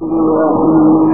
الرحيم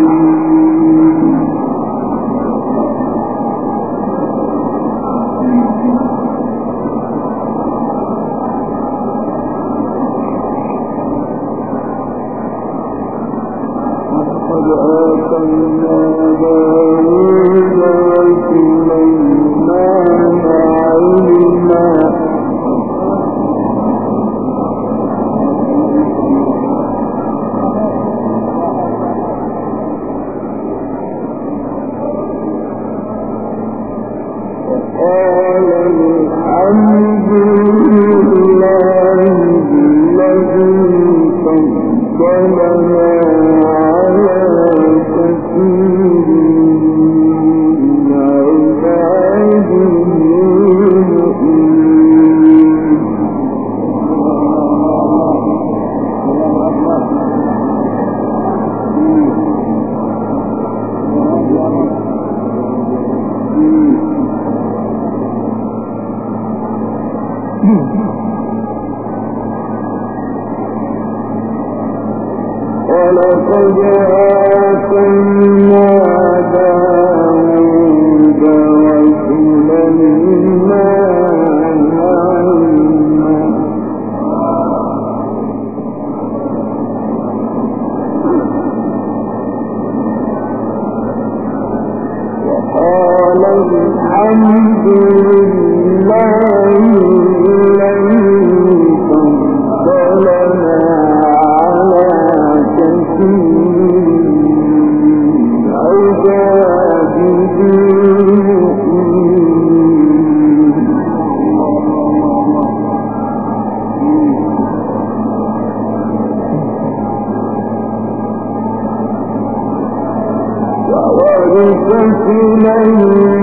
الْمُؤْمِنِينَ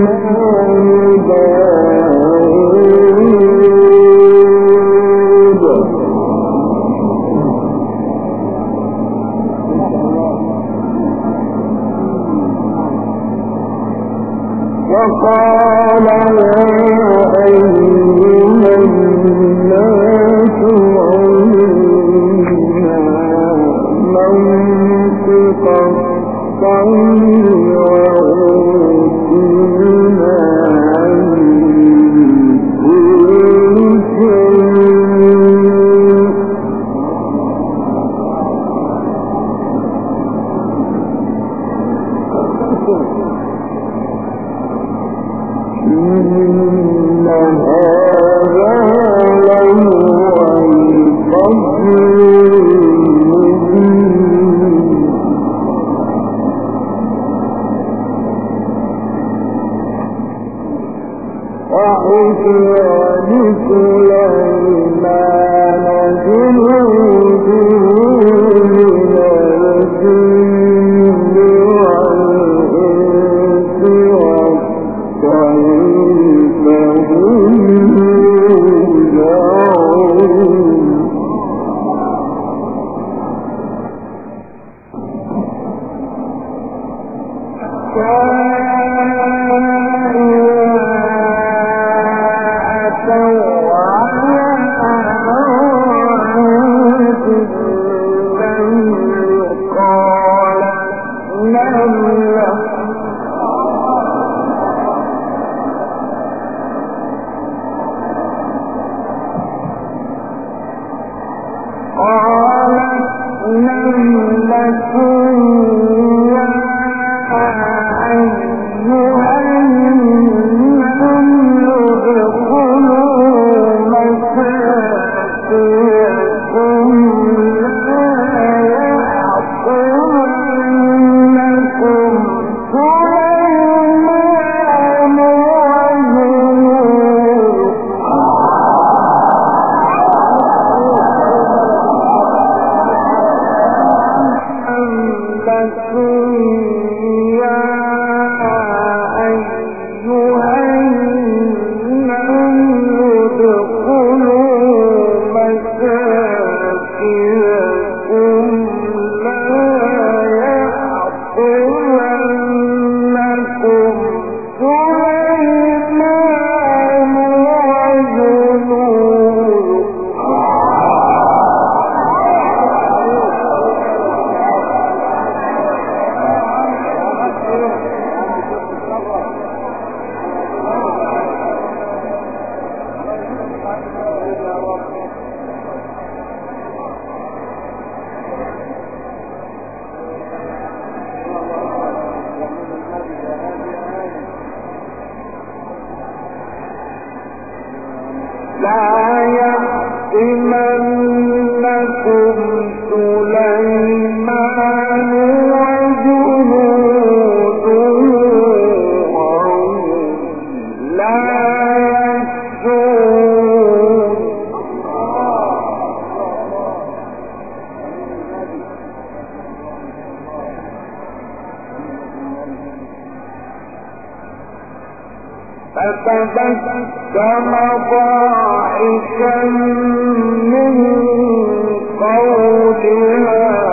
فتبسم ضاحكا من قولها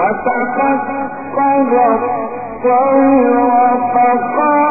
وتفقد الطير فقال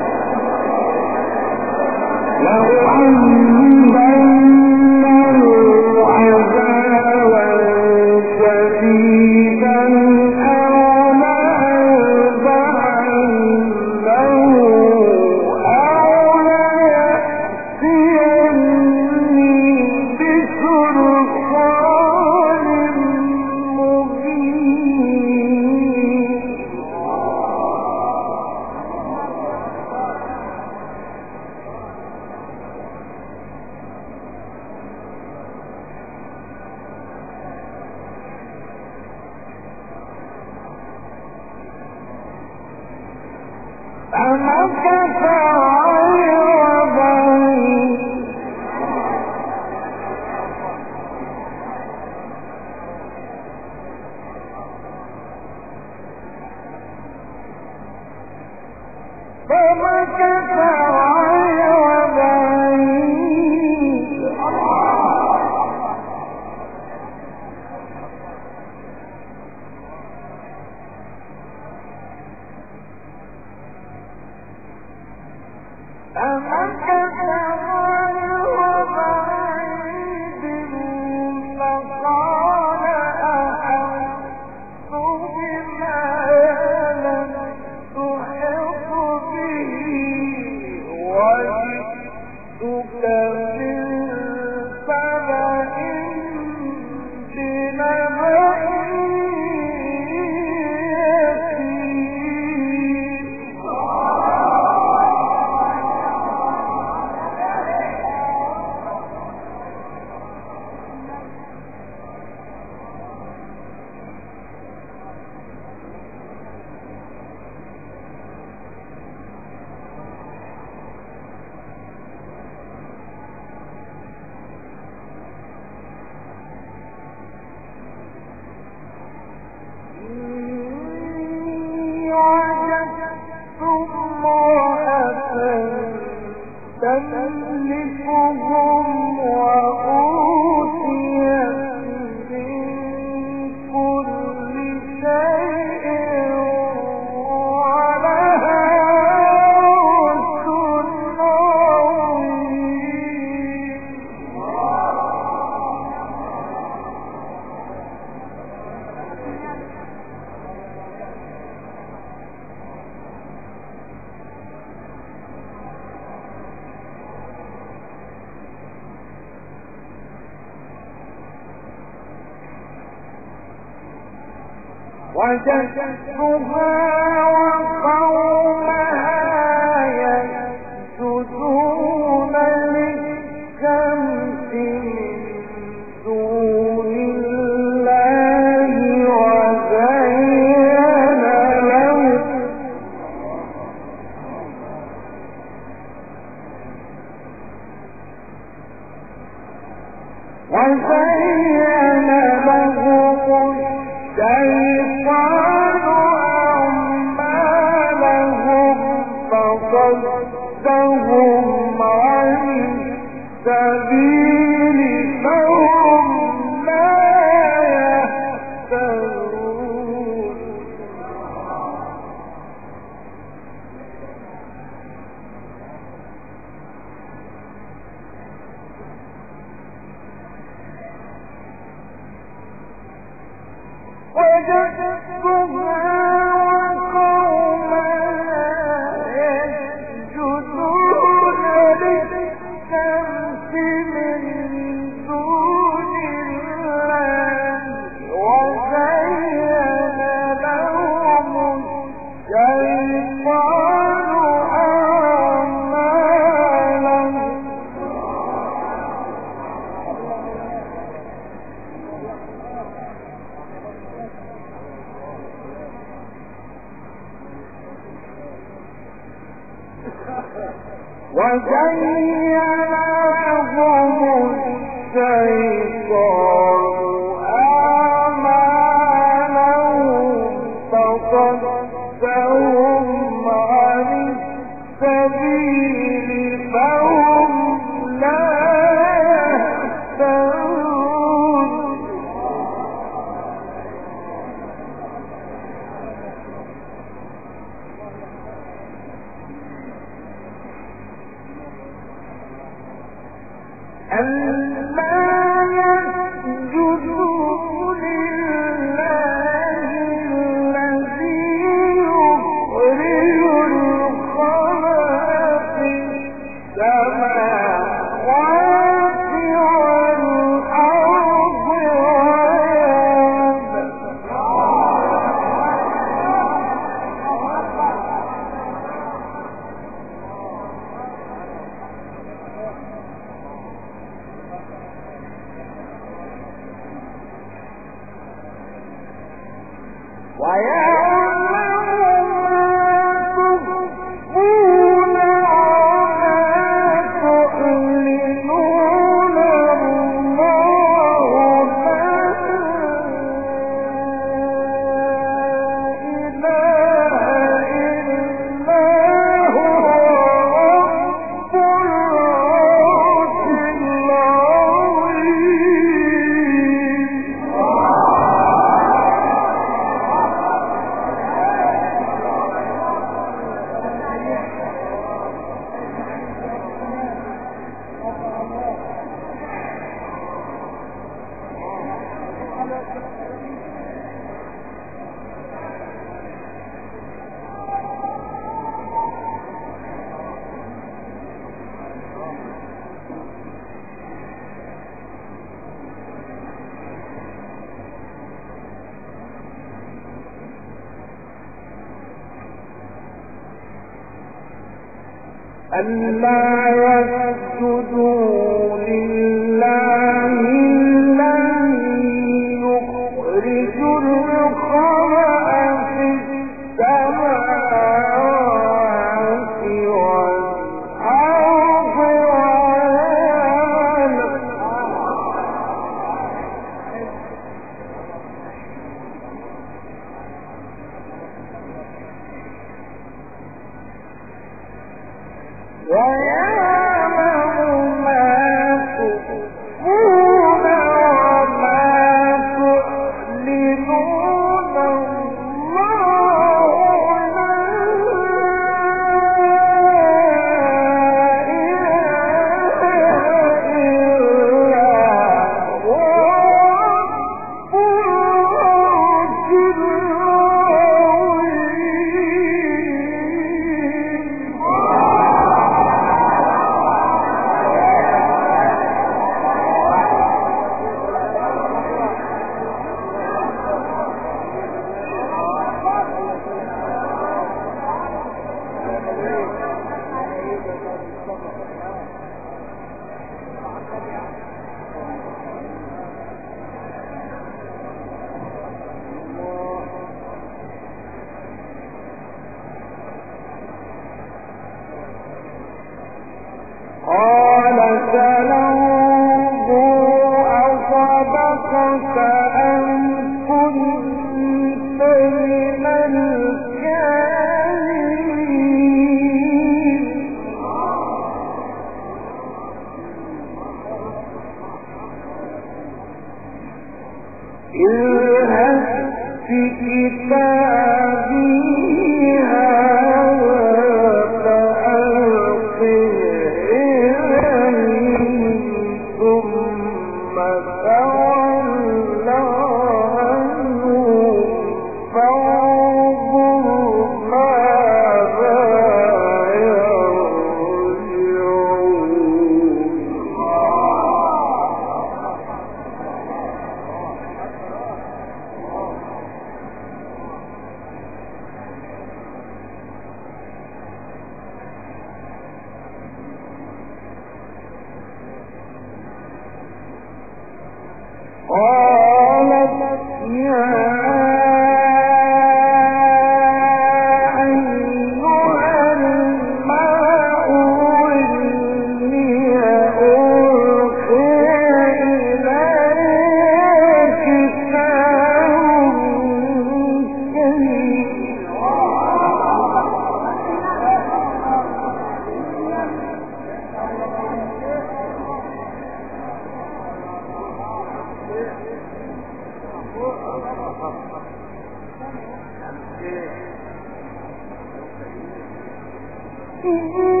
Mm-hmm.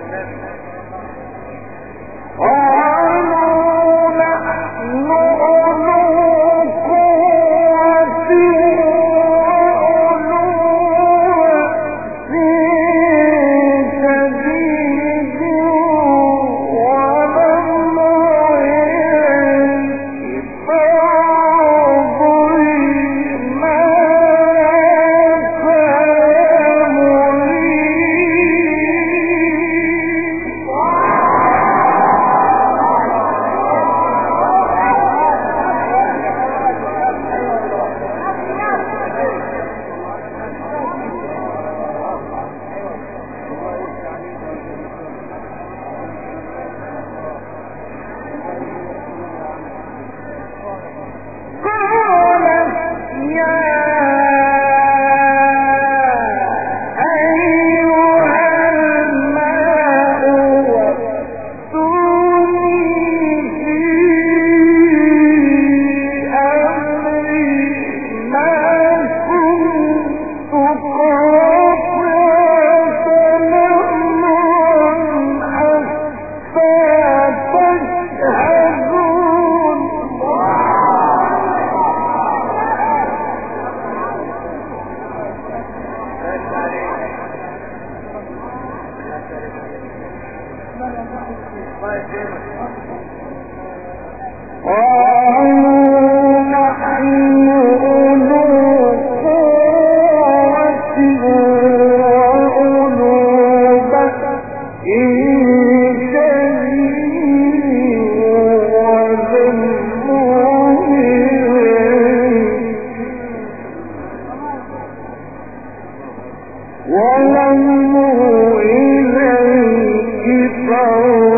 Amen. ولموا إليك فانظري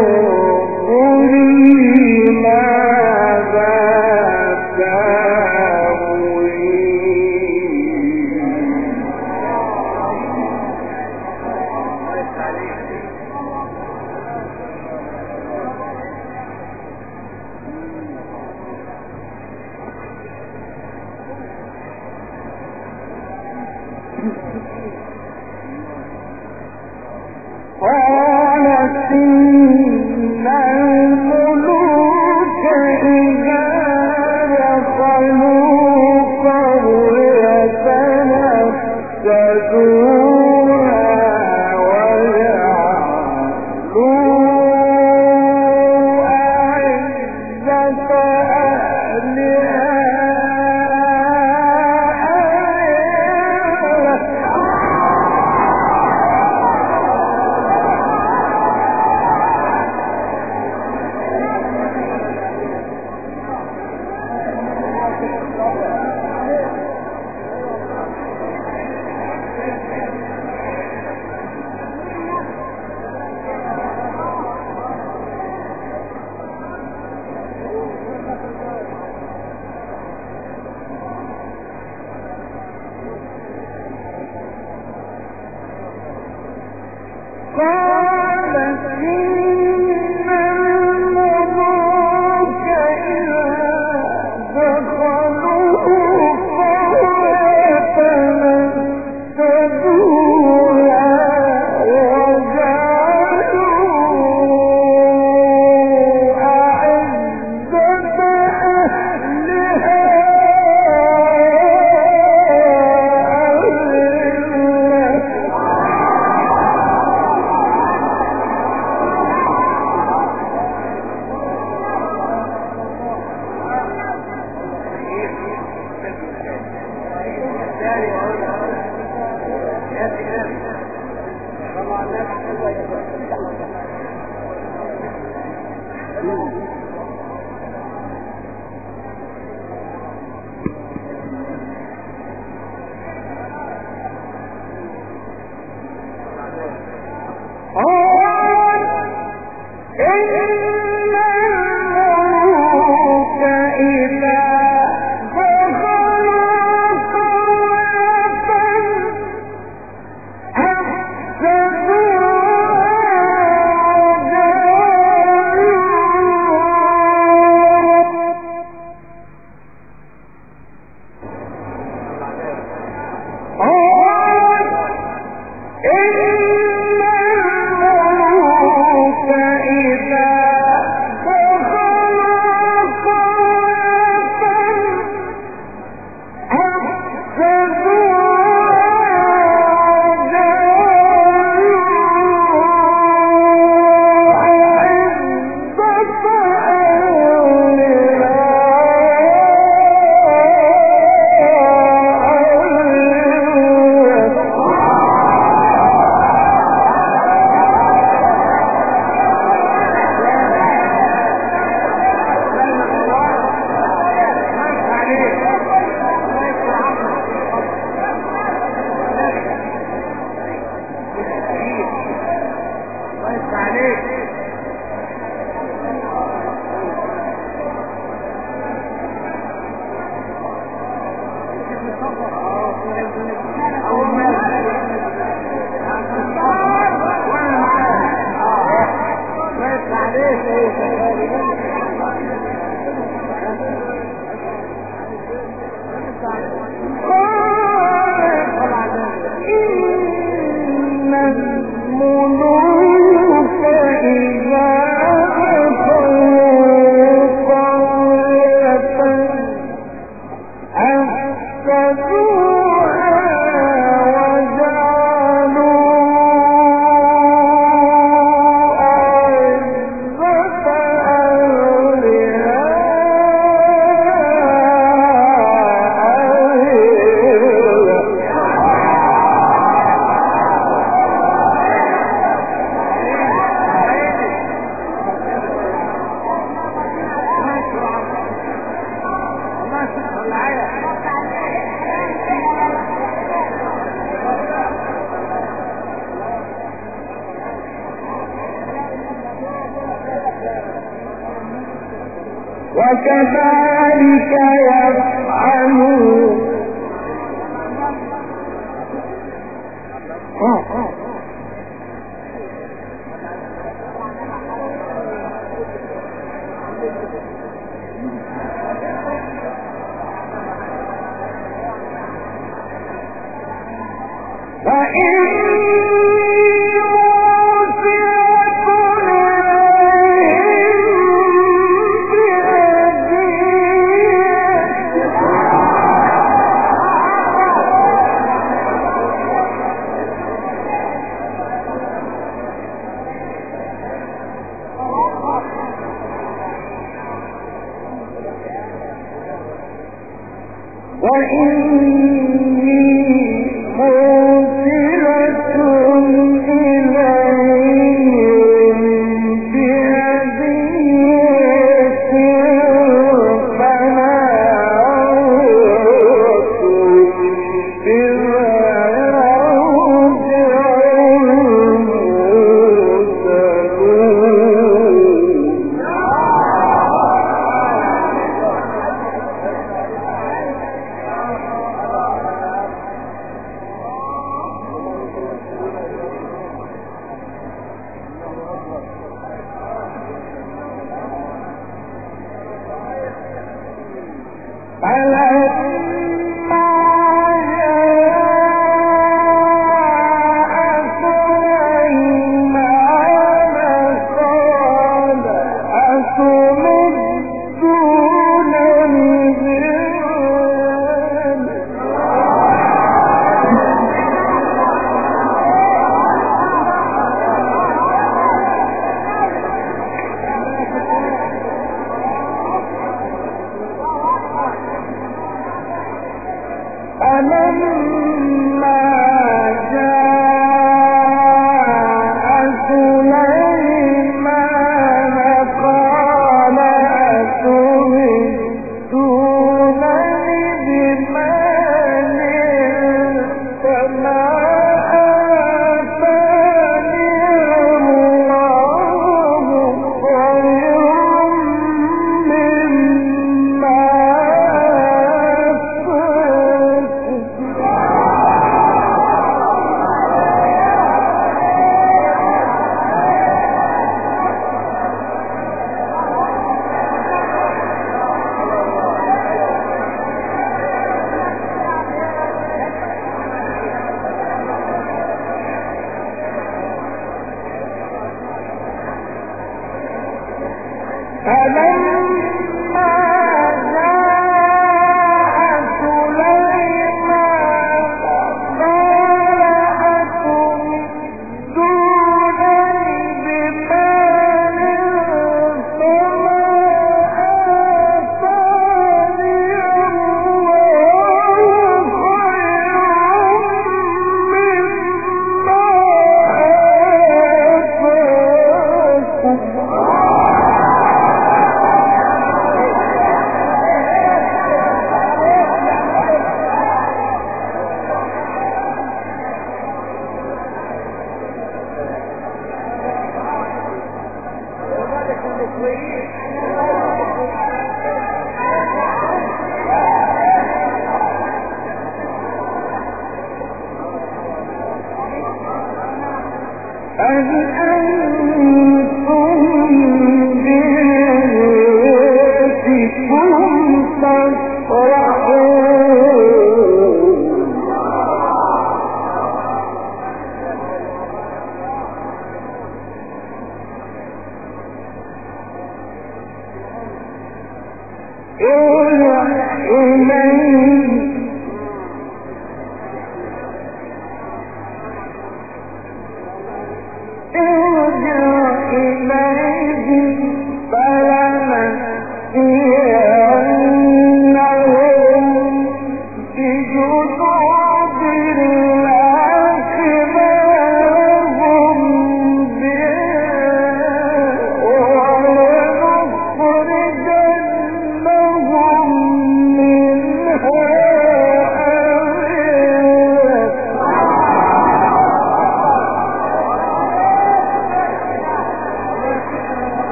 وإن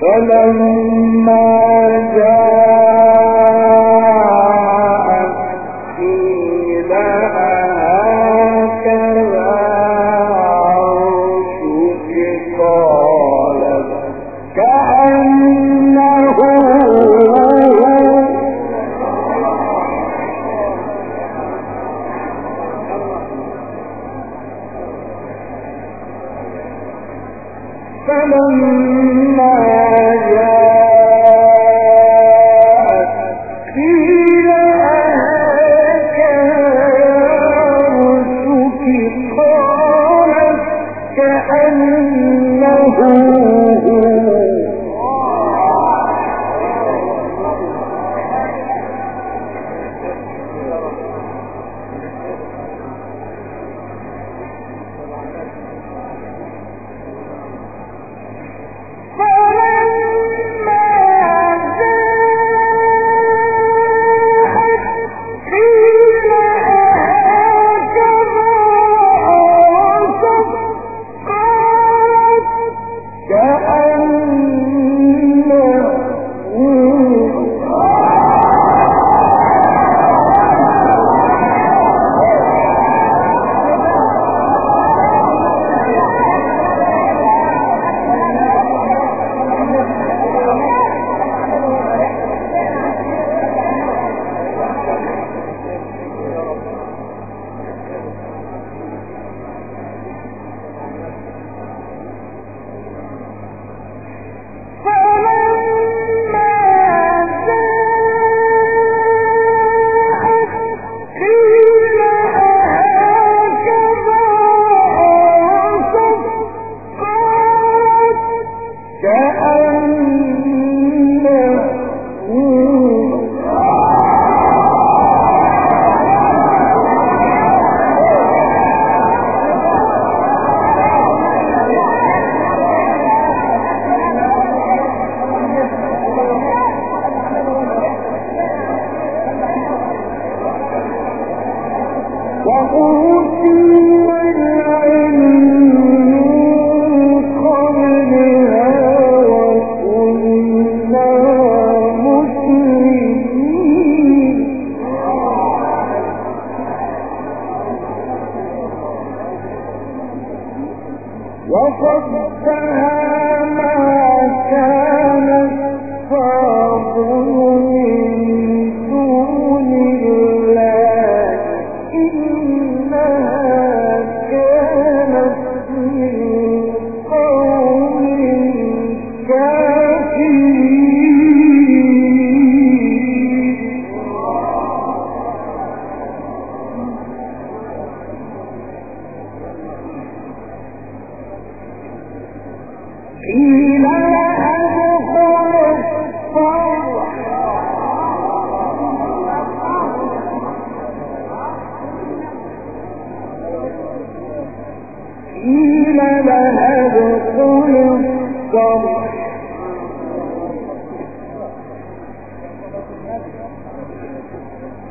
فلما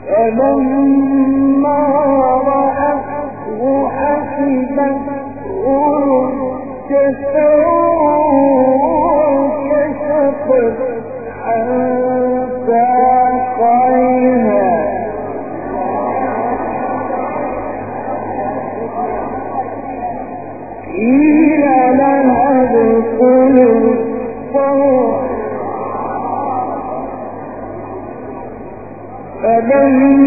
فلما رأته حسبته لجة وكشفت فلما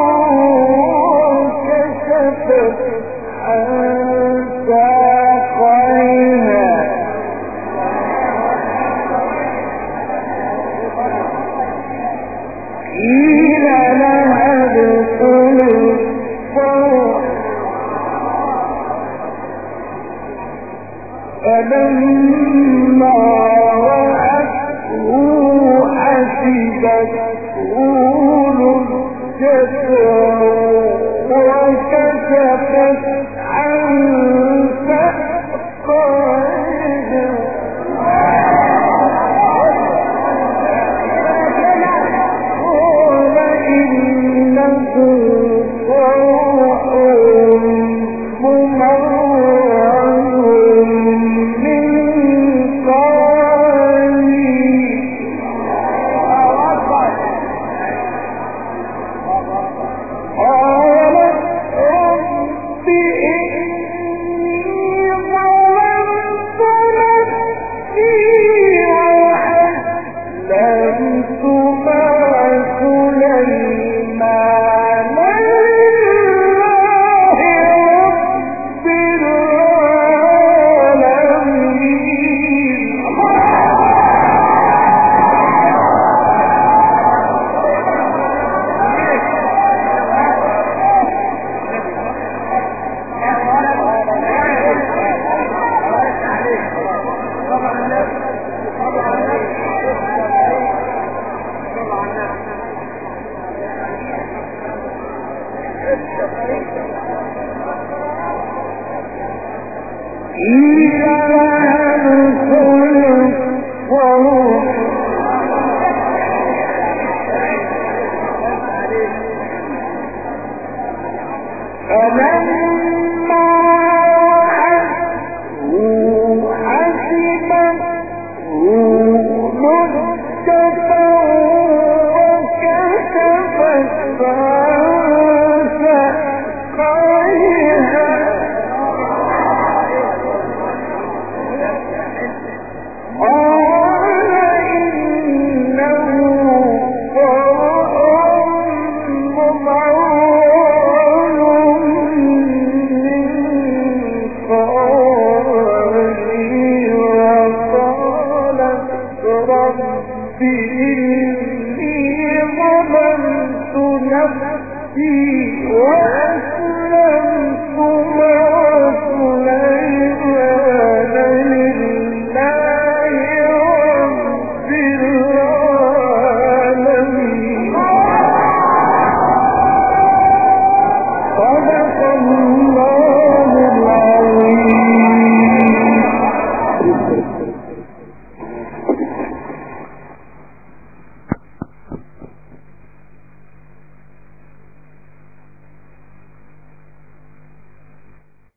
وكشفت